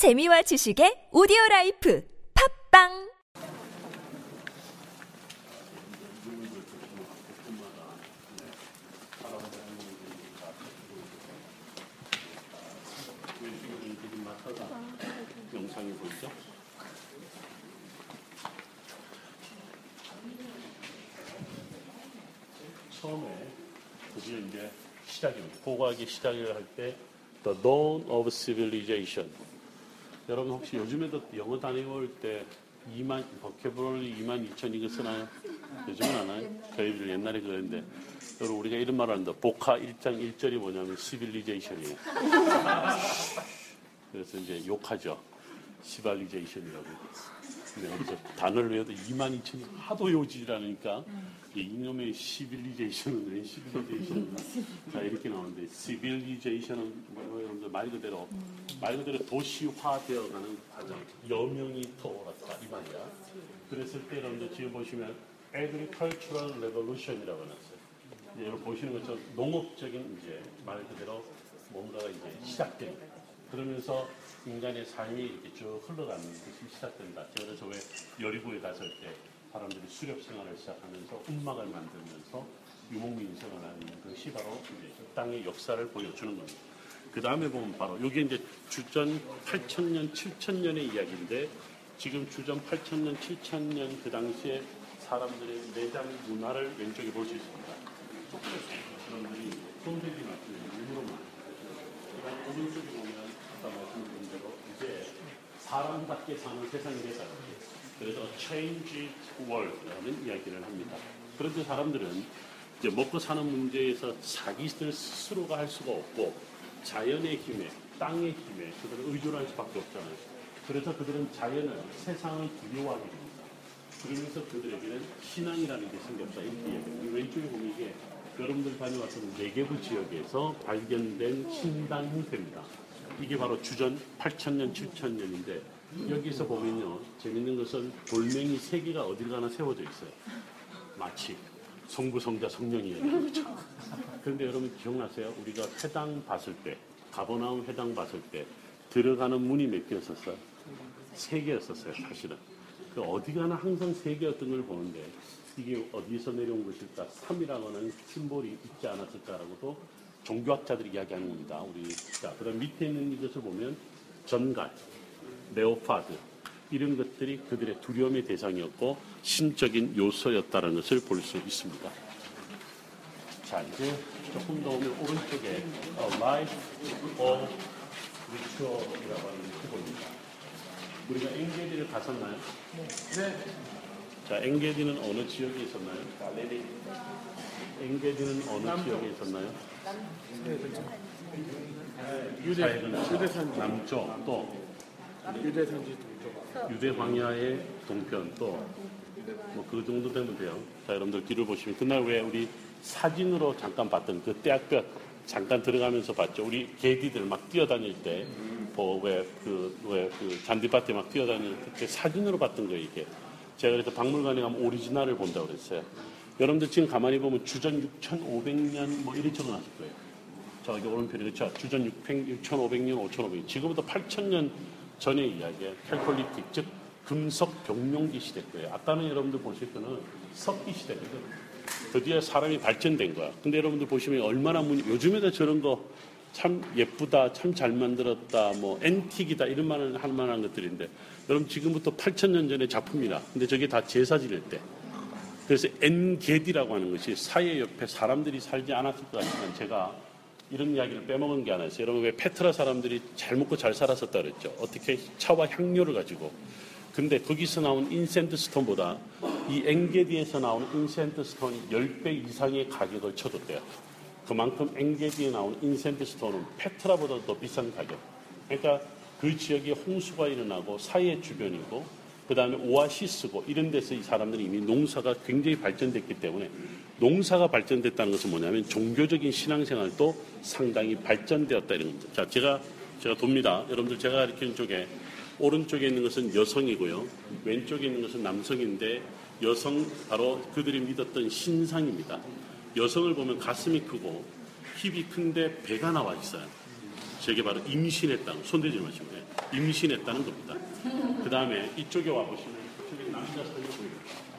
재미와 지식의 오디오 라이프 팝빵 영상이 보이죠? 처음에 드디어 이제 시작입니다. 고고하게 시작을 할 때 The Dawn of Civilization. 여러분 혹시 요즘에도 영어 배울 때 2만 vocabulary 2만 2천 이거 쓰나요? 요즘은 안 하요? 저희들 옛날에 그랬는데 여러분 우리가 이런 말을 한다. voca 1장 1절이 뭐냐면 civilization이에요. 그래서 이제 욕하죠. 시발리제이션이라고. 근데 여기서 단어를 외워도 2만 2천이 하도 요지라니까 이 이놈의 시빌리제이션은 왜 시빌리제이션 자 이렇게 나오는데 시빌리제이션은 뭐 여러분들 말 그대로 말 그대로 도시화되어가는 과정 여명이 떠올랐다 이 말이야 그랬을 때 여러분들 지금 보시면 agricultural revolution이라고 해놨어요 여러분 보시는 것처럼 농업적인 이제 말 그대로 뭔가가 이제 시작된 그러면서 인간의 삶이 이렇게 쭉 흘러가는 것이 시작된다. 제가 저왜 여리고에 갔을 때 사람들이 수렵 생활을 시작하면서 음악을 만들면서 유목민생을 하는 것이 바로 이제 그 땅의 역사를 보여주는 겁니다. 그 다음에 보면 바로 여기 이제 주전 8천년, 7천년의 이야기인데 지금 주전 8천년, 7천년 그 당시에 사람들의 내장 문화를 왼쪽에 볼 수 있습니다. 사람들이 손대기 맞추는 눈으로만. 그다음 오른쪽에 보면 아까 말씀드린 대로 이제 사람답게 사는 세상이 됐다. 그래서 change world라는 이야기를 합니다. 그런데 사람들은 이제 먹고 사는 문제에서 자기들 스스로가 할 수가 없고 자연의 힘에 땅의 힘에 그들은 의존할 수밖에 없잖아요. 그래서 그들은 자연을 세상을 두려워하게 됩니다. 그러면서 그들에게는 신앙이라는 게 생겼다 이렇게 이야기해요. 왼쪽에 보면 이게 여러분들 다녀왔던 네개부 지역에서 발견된 신당 형태입니다. 이게 바로 주전 8천년, 7천년인데 여기서 보면요 재밌는 것은 돌멩이 세 개가 어딜 가나 세워져 있어요. 마치 성부, 성자, 성령이에요. 그렇죠? 그런데 여러분 기억나세요? 우리가 회당 봤을 때, 가버나움 회당 봤을 때 들어가는 문이 몇 개였었어요? 세 개였었어요, 사실은. 그 어디 가나 항상 세 개였던 걸 보는데 이게 어디서 내려온 것일까? 3이라고 는 심볼이 있지 않았을까라고도 종교학자들이 이야기하는 겁니다. 우리 자, 그다음 밑에 있는 이것을 보면 전갈, 레오파드 이런 것들이 그들의 두려움의 대상이었고 신적인 요소였다는 것을 볼 수 있습니다. 자 이제 조금 더 오면 오른쪽에 A Life of Ritual이라고 하는 표입니다. 우리가 엥게디를 갔었나요? 네. 자 엥게디는 어느 지역에 있었나요? 갈레리. 엥게디는 어느 지역에 있었나요? 유대 자해근 유대산지 남쪽 또 유대 산지 동쪽 유대 광야의 동편 또 뭐 그 정도 되면 돼요. 자 여러분들 뒤를 보시면 그날 왜 우리 사진으로 잠깐 봤던 그 떼약볕 잠깐 들어가면서 봤죠. 우리 개디들 막 뛰어다닐 때 뭐왜그왜그 잔디밭에 막 뛰어다닐 때 사진으로 봤던 거예요 이게. 제가 그래서 박물관에 가면 오리지널을 본다고 그랬어요. 여러분들 지금 가만히 보면 주전 6,500년 뭐 이리 적어놨을 거예요. 저기 오른편에 그렇죠. 주전 600, 6,500년, 5,500년. 지금부터 8,000년 전의 이야기예요. 캘콜리틱, 즉 금속 병용기 시대 거예요. 아까는 여러분들 보실 때는 석기 시대거든. 드디어 사람이 발전된 거야. 근데 여러분들 보시면 얼마나 문이 요즘에도 저런 거 참 예쁘다, 참 잘 만들었다, 뭐 앤틱이다 이런 말을 할 만한 것들인데 여러분 지금부터 8,000년 전의 작품이다. 근데 저게 다 제사 지낼 때. 그래서 엔게디라고 하는 것이 사해 옆에 사람들이 살지 않았을 것 같지만 제가 이런 이야기를 빼먹은 게 하나 있어요. 여러분 왜 페트라 사람들이 잘 먹고 잘 살았었다 그랬죠. 어떻게 차와 향료를 가지고. 근데 거기서 나온 incense stone보다 이 엥게디에서 나온 incense stone이 10배 이상의 가격을 쳐줬대요. 그만큼 엥게디에 나온 incense stone은 페트라보다 더 비싼 가격. 그러니까 그 지역에 홍수가 일어나고 사해 주변이고 그 다음에 오아시스고 이런 데서 이 사람들이 이미 농사가 굉장히 발전됐기 때문에 농사가 발전됐다는 것은 뭐냐면 종교적인 신앙생활도 상당히 발전되었다 이런 겁니다. 자, 제가 제가 돕니다. 여러분들 제가 가리키는 쪽에 오른쪽에 있는 것은 여성이고요. 왼쪽에 있는 것은 남성인데 여성 바로 그들이 믿었던 신상입니다. 여성을 보면 가슴이 크고 힙이 큰데 배가 나와 있어요. 저게 바로 임신했다는 손대지 마시고 요 임신했다는 겁니다. 그 다음에 이쪽에 와 보시면 이쪽에 남자 사진 보입니다.